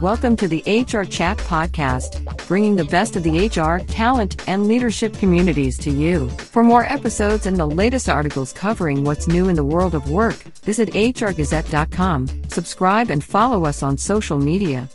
Welcome to the HR Chat Podcast, bringing the best of the HR, talent, and leadership communities to you. For more episodes and the latest articles covering what's new in the world of work, visit hrgazette.com, subscribe, and follow us on social media.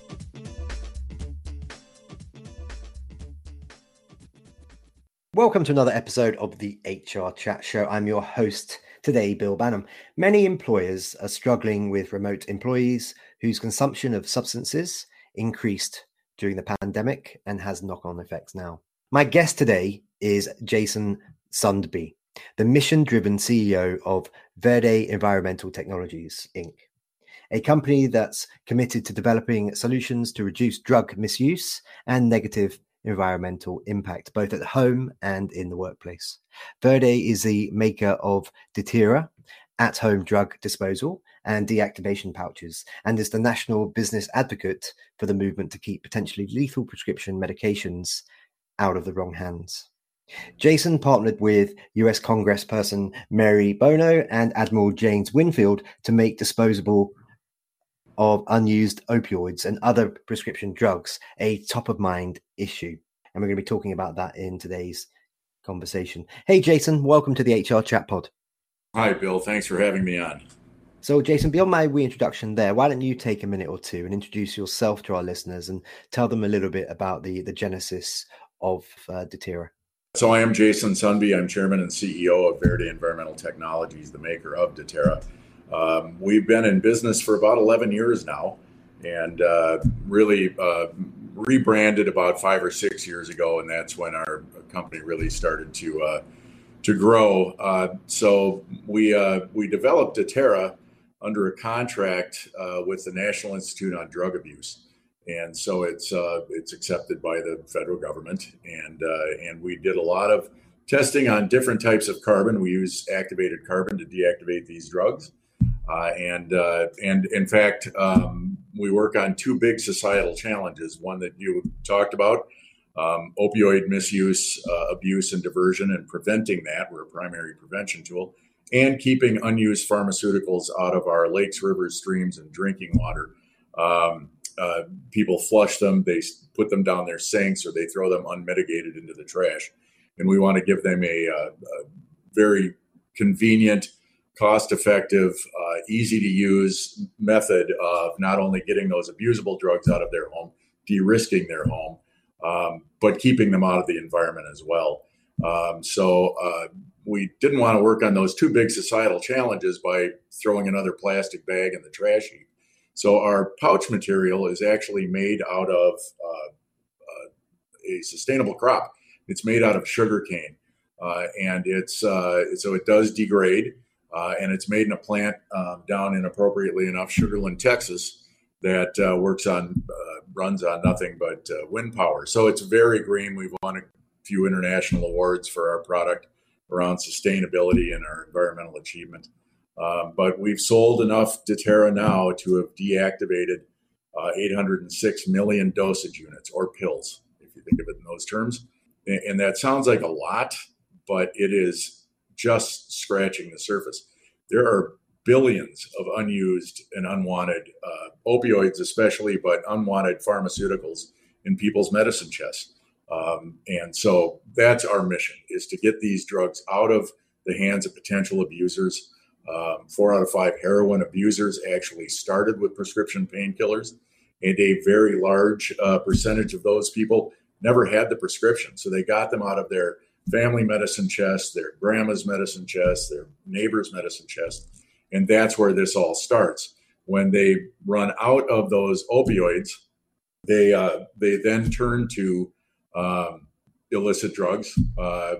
Welcome to another episode of the HR Chat Show. I'm your host today, Bill Banham. Many employers are struggling with remote employees whose consumption of substances increased during the pandemic and has knock on effects now. My guest today is Jason Sundby, the mission driven CEO of Verde Environmental Technologies, Inc., a company that's committed to developing solutions to reduce drug misuse and negative environmental impact, both at home and in the workplace. Verde is the maker of Deterra, at home drug disposal, and deactivation pouches, and is the national business advocate for the movement to keep potentially lethal prescription medications out of the wrong hands. Jason partnered with US Congressperson Mary Bono and Admiral James Winnefeld to make disposable of unused opioids and other prescription drugs a top of mind issue. And we're going to be talking about that in today's conversation. Hey, Jason, welcome to the HR Chat Pod. Hi, Bill. Thanks for having me on. So, Jason, beyond my reintroduction there, why don't you take a minute or two and introduce yourself to our listeners and tell them a little bit about the, the genesis of uh? So, I am Jason Sundby. I'm chairman and CEO of Verde Environmental Technologies, the maker of Deterra. Um, we've been in business for about 11 years now and uh, really uh, rebranded about five or six years ago. And that's when our company really started to uh, to grow. Uh, so we uh, we developed Deterra under a contract uh, with the National Institute on Drug Abuse, and so it's uh, it's accepted by the federal government, and uh, and we did a lot of testing on different types of carbon. We use activated carbon to deactivate these drugs, uh, and and in fact, um, we work on two big societal challenges. One that you talked about. Um, opioid misuse, uh, abuse, and diversion, and preventing that. We're a primary prevention tool and keeping unused pharmaceuticals out of our lakes, rivers, streams, and drinking water. Um, uh, people flush them, they put them down their sinks, or they throw them unmitigated into the trash. And we want to give them a, a, a very convenient, cost effective, uh, easy to use method of not only getting those abusable drugs out of their home, de risking their home, um, but keeping them out of the environment as well. Um, so, uh, we didn't want to work on those two big societal challenges by throwing another plastic bag in the trash heap. So our pouch material is actually made out of uh, uh, a sustainable crop. It's made out of sugar cane, uh, and it's uh, so it does degrade, uh, and it's made in a plant um, down in appropriately enough Sugarland, Texas, that works on runs on nothing but wind power. So it's very green. We've won a few international awards for our product around sustainability and our environmental achievement. Um, but we've sold enough Deterra now to have deactivated uh, 806 million dosage units or pills, if you think of it in those terms. And, and that sounds like a lot, but it is just scratching the surface. There are billions of unused and unwanted uh, opioids, especially, but unwanted pharmaceuticals in people's medicine chests. Um, and so that's our mission is to get these drugs out of the hands of potential abusers. Um, four out of five heroin abusers actually started with prescription painkillers, and a very large uh, percentage of those people never had the prescription. So they got them out of their family medicine chest, their grandma's medicine chest, their neighbor's medicine chest. And that's where this all starts. When they run out of those opioids, they, uh, they then turn to um, illicit drugs, uh,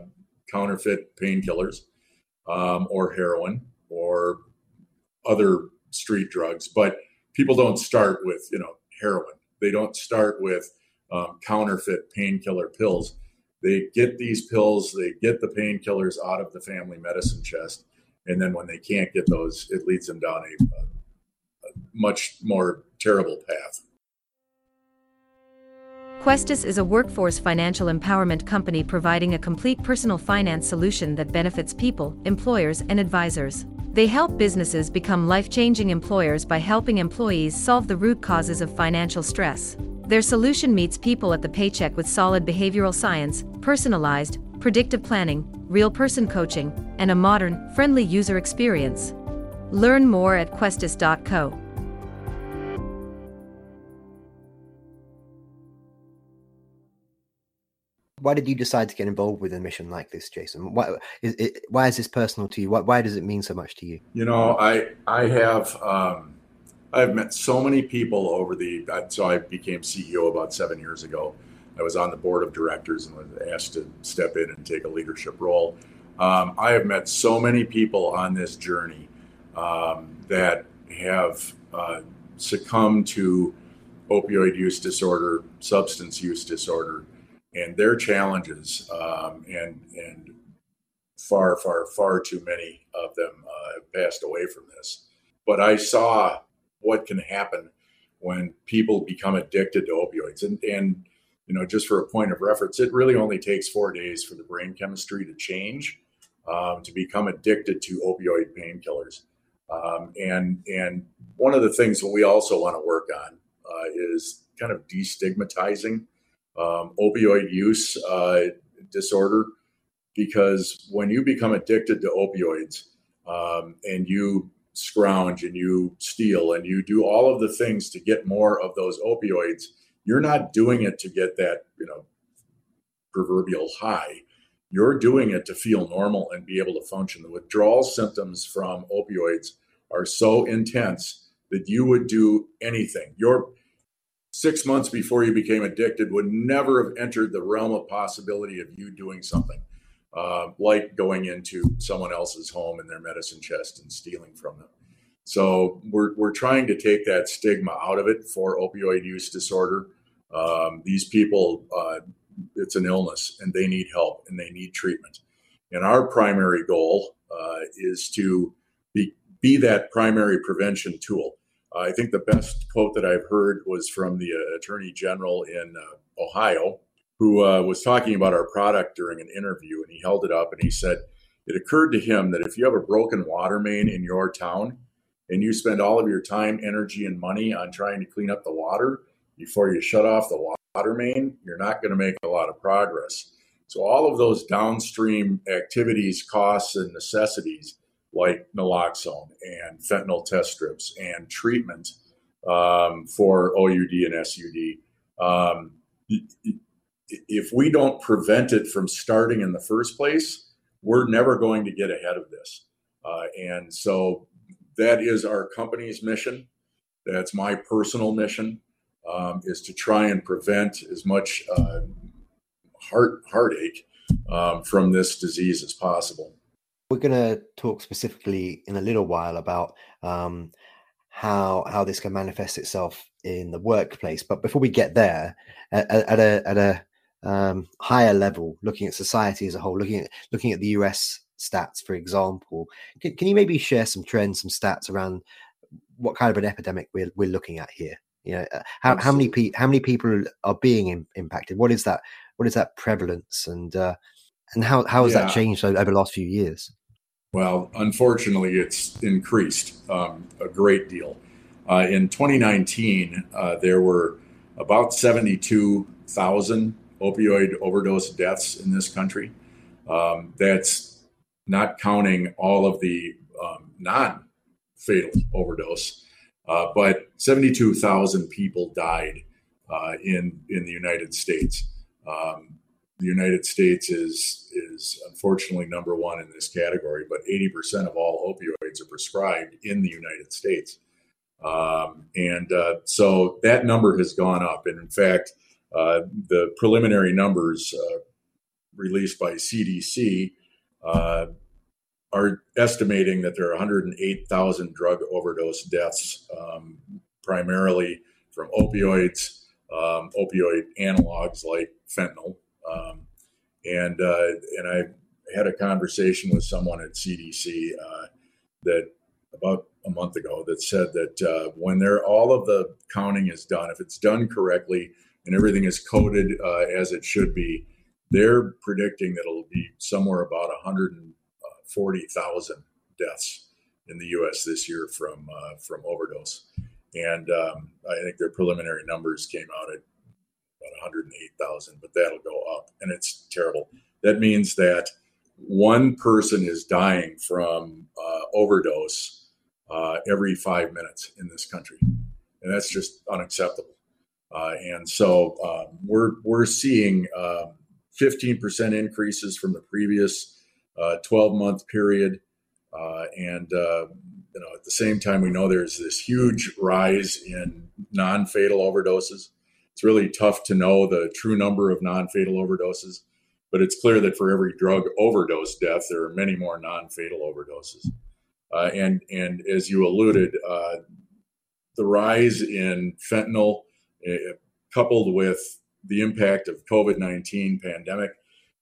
counterfeit painkillers, um, or heroin, or other street drugs. But people don't start with you know heroin. They don't start with um, counterfeit painkiller pills. They get these pills, they get the painkillers out of the family medicine chest, and then when they can't get those, it leads them down a, a much more terrible path. Questis is a workforce financial empowerment company providing a complete personal finance solution that benefits people, employers, and advisors. They help businesses become life changing employers by helping employees solve the root causes of financial stress. Their solution meets people at the paycheck with solid behavioral science, personalized, predictive planning, real person coaching, and a modern, friendly user experience. Learn more at questis.co. why did you decide to get involved with a mission like this, Jason? Why is it, why is this personal to you? Why, why, does it mean so much to you? You know, I I have um, I've met so many people over the so I became CEO about seven years ago. I was on the board of directors and was asked to step in and take a leadership role. Um, I have met so many people on this journey um, that have uh, succumbed to opioid use disorder, substance use disorder and their challenges, um, and and far, far, far too many of them uh, have passed away from this. But I saw what can happen when people become addicted to opioids, and and you know, just for a point of reference, it really only takes four days for the brain chemistry to change um, to become addicted to opioid painkillers. Um, and and one of the things that we also want to work on uh, is kind of destigmatizing um, opioid use uh, disorder because when you become addicted to opioids um, and you scrounge and you steal and you do all of the things to get more of those opioids you're not doing it to get that you know proverbial high. You're doing it to feel normal and be able to function. The withdrawal symptoms from opioids are so intense that you would do anything. Your six months before you became addicted would never have entered the realm of possibility of you doing something uh, like going into someone else's home in their medicine chest and stealing from them. So we're, we're trying to take that stigma out of it for opioid use disorder. Um, these people, uh, it's an illness and they need help and they need treatment. And our primary goal uh, is to be, be that primary prevention tool. I think the best quote that I've heard was from the uh, Attorney General in uh, Ohio, who uh, was talking about our product during an interview, and he held it up and he said, It occurred to him that if you have a broken water main in your town and you spend all of your time, energy, and money on trying to clean up the water before you shut off the water main, you're not going to make a lot of progress. So, all of those downstream activities, costs, and necessities like naloxone and fentanyl test strips and treatment um, for OUD and SUD. Um, if we don't prevent it from starting in the first place, we're never going to get ahead of this. Uh, and so that is our company's mission. That's my personal mission um, is to try and prevent as much uh, heart heartache um, from this disease as possible. We're going to talk specifically in a little while about um, how how this can manifest itself in the workplace. But before we get there, at, at a at a um, higher level, looking at society as a whole, looking at looking at the US stats, for example, can, can you maybe share some trends, some stats around what kind of an epidemic we're we're looking at here? You know, uh, how, how many pe- how many people are being in, impacted? What is that? What is that prevalence and uh, and how how has yeah. that changed over the last few years? Well, unfortunately, it's increased um, a great deal. Uh, in 2019, uh, there were about 72,000 opioid overdose deaths in this country. Um, that's not counting all of the um, non fatal overdose, uh, but 72,000 people died uh, in, in the United States. Um, the United States is is unfortunately number one in this category, but 80% of all opioids are prescribed in the United States. Um, and uh, so that number has gone up. And in fact, uh, the preliminary numbers uh, released by CDC uh, are estimating that there are 108,000 drug overdose deaths, um, primarily from opioids, um, opioid analogs like fentanyl, um, and uh, and I had a conversation with someone at CDC uh, that about a month ago that said that uh, when they're all of the counting is done, if it's done correctly and everything is coded uh, as it should be, they're predicting that it'll be somewhere about 140,000 deaths in the U.S. this year from uh, from overdose, and um, I think their preliminary numbers came out at about 108,000, but that'll go up, and it's terrible. That means that one person is dying from uh, overdose uh, every five minutes in this country, and that's just unacceptable. Uh, and so um, we're we're seeing 15% um, increases from the previous 12 month period, uh, and uh, you know at the same time we know there's this huge rise in non fatal overdoses. It's really tough to know the true number of non fatal overdoses but it's clear that for every drug overdose death, there are many more non-fatal overdoses. Uh, and and as you alluded, uh, the rise in fentanyl, uh, coupled with the impact of COVID nineteen pandemic,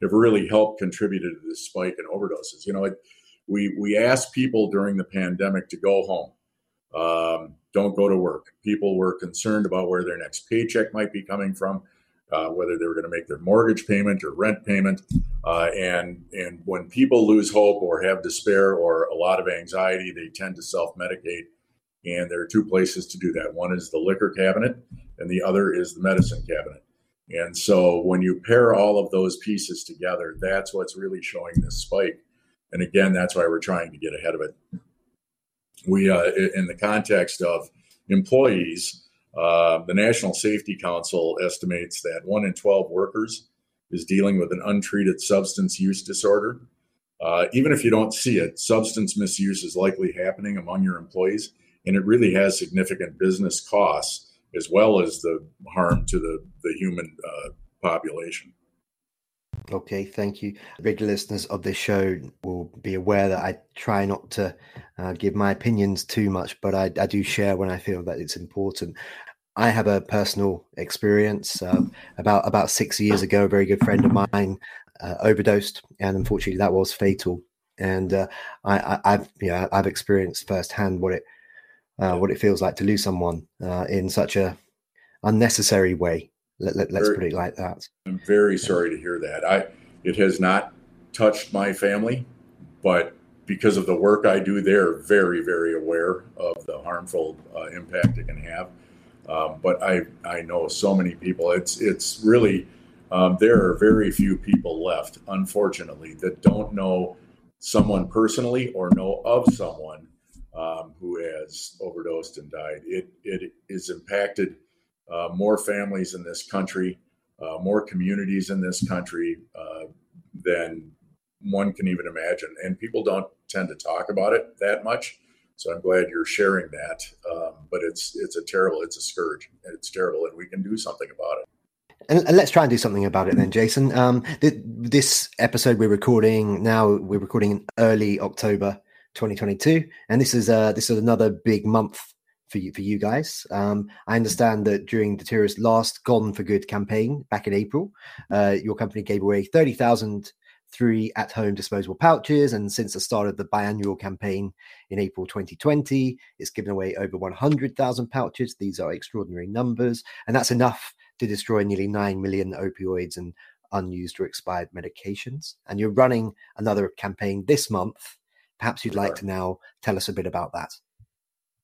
have really helped contributed to this spike in overdoses. You know, it, we we asked people during the pandemic to go home, um, don't go to work. People were concerned about where their next paycheck might be coming from uh, whether they were going to make their mortgage payment or rent payment. Uh, and and when people lose hope or have despair or a lot of anxiety, they tend to self medicate. And there are two places to do that. One is the liquor cabinet, and the other is the medicine cabinet. And so when you pair all of those pieces together, that's what's really showing this spike. And again, that's why we're trying to get ahead of it. We, uh, in the context of employees, uh, the National Safety Council estimates that one in 12 workers is dealing with an untreated substance use disorder. Uh, even if you don't see it, substance misuse is likely happening among your employees, and it really has significant business costs as well as the harm to the, the human uh, population. Okay, thank you. Regular listeners of this show will be aware that I try not to uh, give my opinions too much, but I, I, do share when I feel that it's important. I have a personal experience. Uh, about about six years ago, a very good friend of mine uh, overdosed, and unfortunately, that was fatal. And uh, I, have know, I've experienced firsthand what it uh, what it feels like to lose someone uh, in such a unnecessary way. Let, us let, put it like that. I'm very sorry to hear that. I it has not touched my family, but because of the work I do, they're very very aware of the harmful uh, impact it can have. Um, but I I know so many people. It's it's really um, there are very few people left, unfortunately, that don't know someone personally or know of someone um, who has overdosed and died. It it is impacted uh, more families in this country, uh, more communities in this country uh, than one can even imagine. And people don't tend to talk about it that much. So I'm glad you're sharing that. Um, but it's it's a terrible, it's a scourge. It's terrible, and we can do something about it. And, let's try and do something about it then, Jason. Um, th- this episode we're recording now, we're recording in early October 2022, and this is uh, this is another big month for you for you guys. Um, I understand that during the Deterra's last Gone for Good campaign back in April, uh, your company gave away thirty thousand three at home disposable pouches. And since the start of the biannual campaign in April 2020, it's given away over 100,000 pouches. These are extraordinary numbers. And that's enough to destroy nearly 9 million opioids and unused or expired medications. And you're running another campaign this month. Perhaps you'd like to now tell us a bit about that.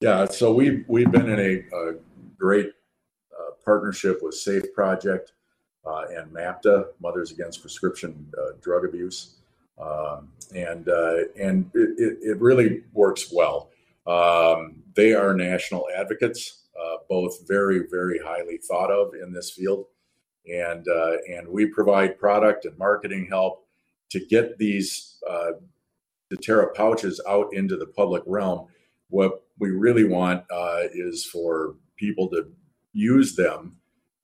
Yeah, so we've we've been in a, a great uh, partnership with Safe Project uh, and MAPDA, Mothers Against Prescription uh, Drug Abuse, um, and uh, and it, it, really works well. Um, they are national advocates, uh, both very very highly thought of in this field, and uh, and we provide product and marketing help to get these uh, Deterra pouches out into the public realm. What we really want is for people to use them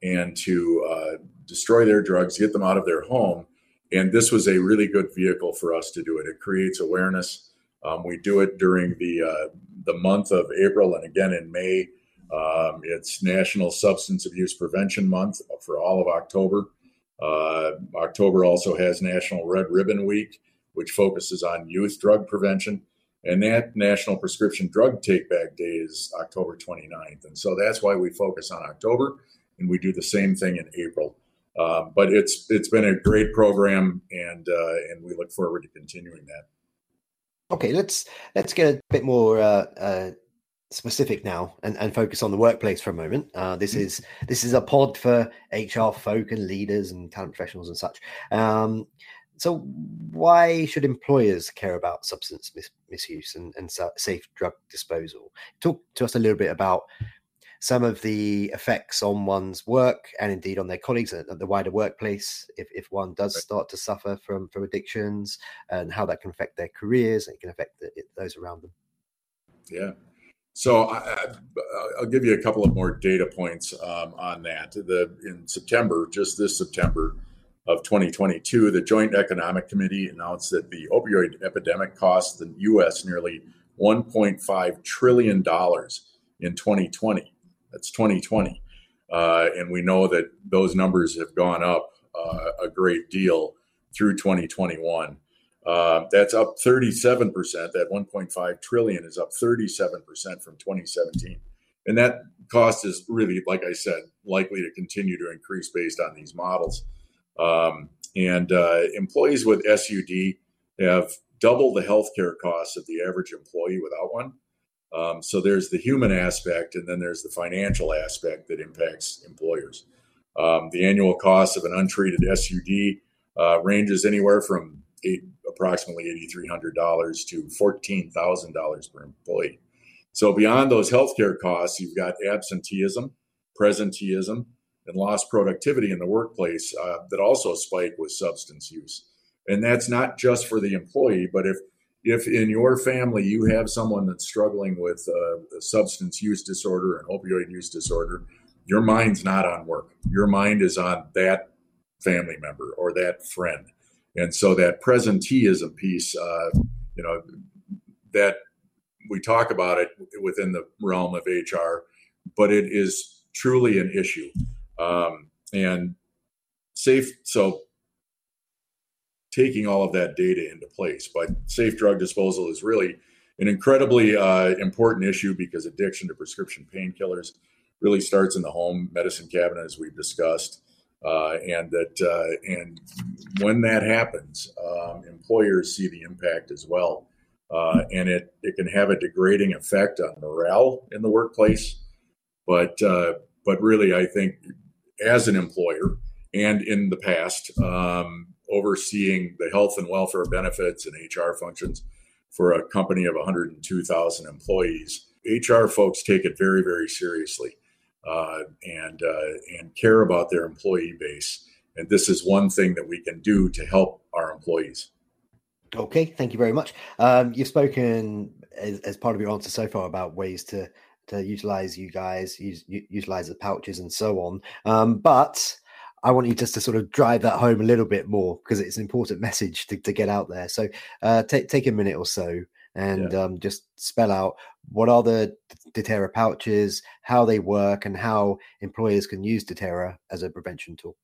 and to uh, destroy their drugs, get them out of their home. And this was a really good vehicle for us to do it. It creates awareness. Um, we do it during the uh, the month of April and again in May. Um, it's National Substance Abuse Prevention Month for all of October. Uh, October also has National Red Ribbon Week, which focuses on youth drug prevention. And that National Prescription Drug Take Back Day is October 29th. And so that's why we focus on October and we do the same thing in April. Uh, but it's it's been a great program, and uh, and we look forward to continuing that. Okay, let's let's get a bit more uh, uh, specific now and, and focus on the workplace for a moment. Uh, this is this is a pod for HR folk and leaders and talent professionals and such. Um, so, why should employers care about substance mis- misuse and, and safe drug disposal? Talk to us a little bit about some of the effects on one's work and indeed on their colleagues at, the wider workplace if, if one does start to suffer from from addictions and how that can affect their careers and it can affect the, those around them yeah so I, will give you a couple of more data points um, on that. The in September, just this September of 2022, the Joint Economic Committee announced that the opioid epidemic cost the U.S. nearly 1.5 trillion dollars in 2020. That's 2020, uh, and we know that those numbers have gone up uh, a great deal through 2021. Uh, that's up 37%. That 1.5 trillion is up 37% from 2017. And that cost is really, like I said, likely to continue to increase based on these models. Um, and uh, employees with SUD have double the healthcare costs of the average employee without one. Um, so there's the human aspect, and then there's the financial aspect that impacts employers. Um, the annual cost of an untreated SUD uh, ranges anywhere from eight, approximately $8,300 to $14,000 per employee. So beyond those healthcare costs, you've got absenteeism, presenteeism, and lost productivity in the workplace uh, that also spike with substance use. And that's not just for the employee, but if if in your family you have someone that's struggling with uh, a substance use disorder and opioid use disorder, your mind's not on work. Your mind is on that family member or that friend and so that presenteeism piece, uh, you know, that we talk about it within the realm of HR, but it is truly an issue. Um, and safe, so taking all of that data into place, but safe drug disposal is really an incredibly uh, important issue because addiction to prescription painkillers really starts in the home medicine cabinet, as we've discussed. Uh, and that uh, and when that happens, um, employers see the impact as well, uh, and it it can have a degrading effect on morale in the workplace. But uh, but really, I think as an employer and in the past, um, overseeing the health and welfare benefits and HR functions for a company of 102,000 employees, HR folks take it very very seriously uh, and uh, and care about their employee base. And this is one thing that we can do to help our employees. Okay, thank you very much. Um, you've spoken as, as, part of your answer so far about ways to to utilize you guys, use, utilize the pouches and so on. Um, but I want you just to sort of drive that home a little bit more because it's an important message to, to get out there. So uh, take take a minute or so and yeah. um, just spell out what are the Deterra pouches, how they work, and how employers can use Deterra as a prevention tool.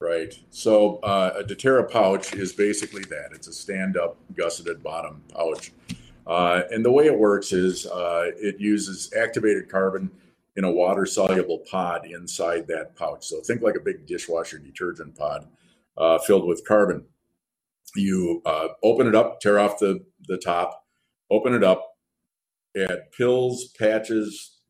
Right. So uh, a Deterra pouch is basically that. It's a stand-up gusseted bottom pouch. Uh, and the way it works is uh, it uses activated carbon in a water soluble pod inside that pouch. So think like a big dishwasher detergent pod uh, filled with carbon. You uh, open it up, tear off the, the top, open it up, add pills, patches,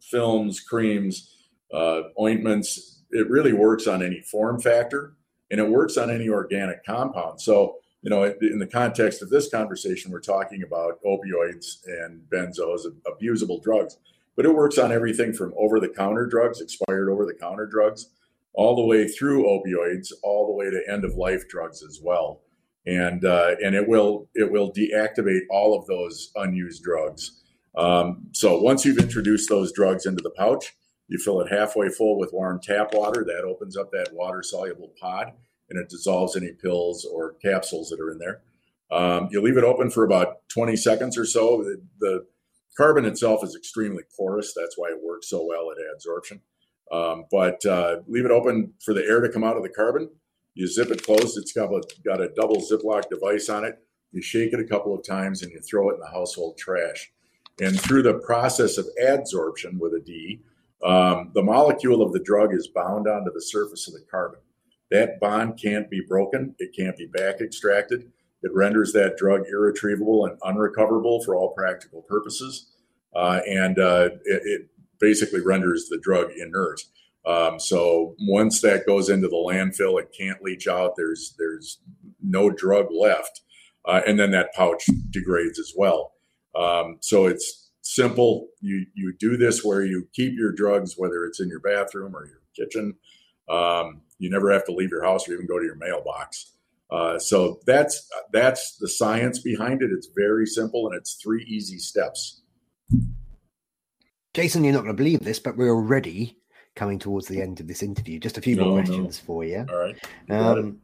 films, creams, uh, ointments. It really works on any form factor and it works on any organic compound. So, you know, in the context of this conversation, we're talking about opioids and benzos, abusable drugs, but it works on everything from over the counter drugs, expired over the counter drugs, all the way through opioids, all the way to end of life drugs as well and uh, and it will it will deactivate all of those unused drugs. Um, so once you've introduced those drugs into the pouch, you fill it halfway full with warm tap water. That opens up that water soluble pod and it dissolves any pills or capsules that are in there. Um, you leave it open for about 20 seconds or so. The, the, carbon itself is extremely porous. That's why it works so well at adsorption. Um, but uh, leave it open for the air to come out of the carbon you zip it closed. It's got a, got a double Ziploc device on it. You shake it a couple of times and you throw it in the household trash. And through the process of adsorption with a D, um, the molecule of the drug is bound onto the surface of the carbon. That bond can't be broken. It can't be back extracted. It renders that drug irretrievable and unrecoverable for all practical purposes, uh, and uh, it, it, basically renders the drug inert. Um, so once that goes into the landfill, it can't leach out. There's there's no drug left, uh, and then that pouch degrades as well. Um, so it's simple. You you do this where you keep your drugs, whether it's in your bathroom or your kitchen. Um, you never have to leave your house or even go to your mailbox. Uh, so that's that's the science behind it. It's very simple and it's three easy steps. Jason, you're not going to believe this, but we're already coming towards the end of this interview. Just a few no, more questions no. for you. All right. Um,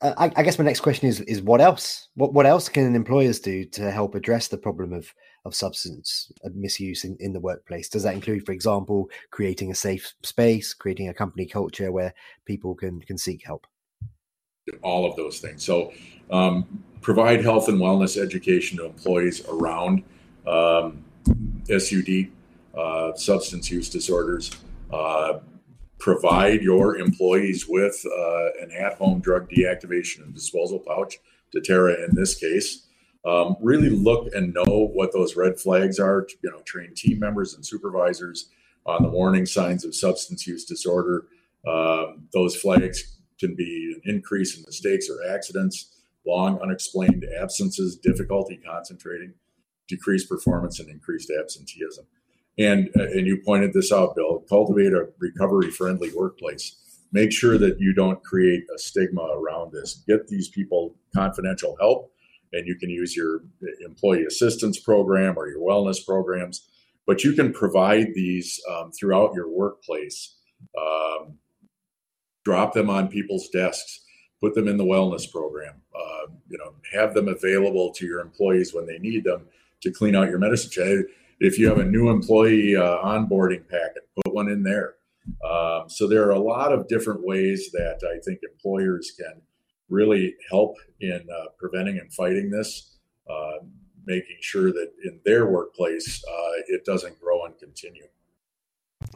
uh, I, I, guess my next question is: is what else? What what else can employers do to help address the problem of of substance misuse in, in the workplace? Does that include, for example, creating a safe space, creating a company culture where people can can seek help? All of those things. So, um, provide health and wellness education to employees around um, SUD, uh, substance use disorders. Uh, provide your employees with uh, an at-home drug deactivation and disposal pouch, Deterra in this case. Um, really look and know what those red flags are. You know, train team members and supervisors on the warning signs of substance use disorder. Um, those flags can be an increase in mistakes or accidents, long unexplained absences, difficulty concentrating, decreased performance, and increased absenteeism. And uh, and you pointed this out, Bill. Cultivate a recovery friendly workplace. Make sure that you don't create a stigma around this. Get these people confidential help, and you can use your employee assistance program or your wellness programs. But you can provide these um, throughout your workplace. Um, drop them on people's desks. Put them in the wellness program. Uh, you know, have them available to your employees when they need them to clean out your medicine if you have a new employee uh, onboarding packet, put one in there. Um, so there are a lot of different ways that I think employers can really help in uh, preventing and fighting this, uh, making sure that in their workplace uh, it doesn't grow and continue.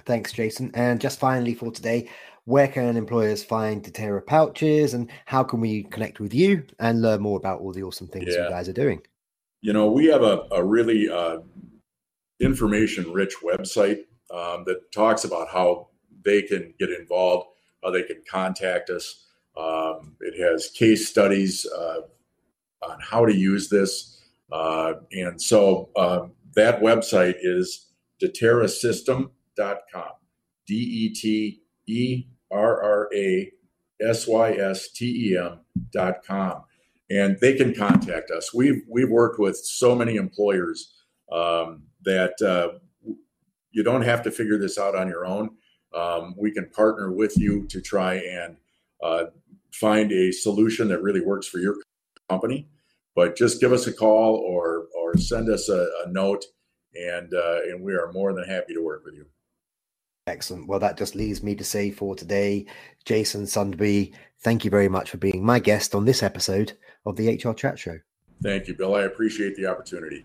Thanks, Jason. And just finally for today, where can employers find Deterra pouches and how can we connect with you and learn more about all the awesome things yeah. you guys are doing? You know, we have a, a really uh, information rich website um, that talks about how they can get involved, how they can contact us. Um, it has case studies uh, on how to use this. Uh, and so um, that website is deterrasystem.com. D E T E R R A S Y S T E M.com. And they can contact us. We've, we've worked with so many employers um, that uh, you don't have to figure this out on your own. Um, we can partner with you to try and uh, find a solution that really works for your company. But just give us a call or or send us a, a note, and uh, and we are more than happy to work with you. Excellent. Well, that just leaves me to say for today, Jason Sundby, thank you very much for being my guest on this episode of the HR Chat Show. Thank you, Bill. I appreciate the opportunity.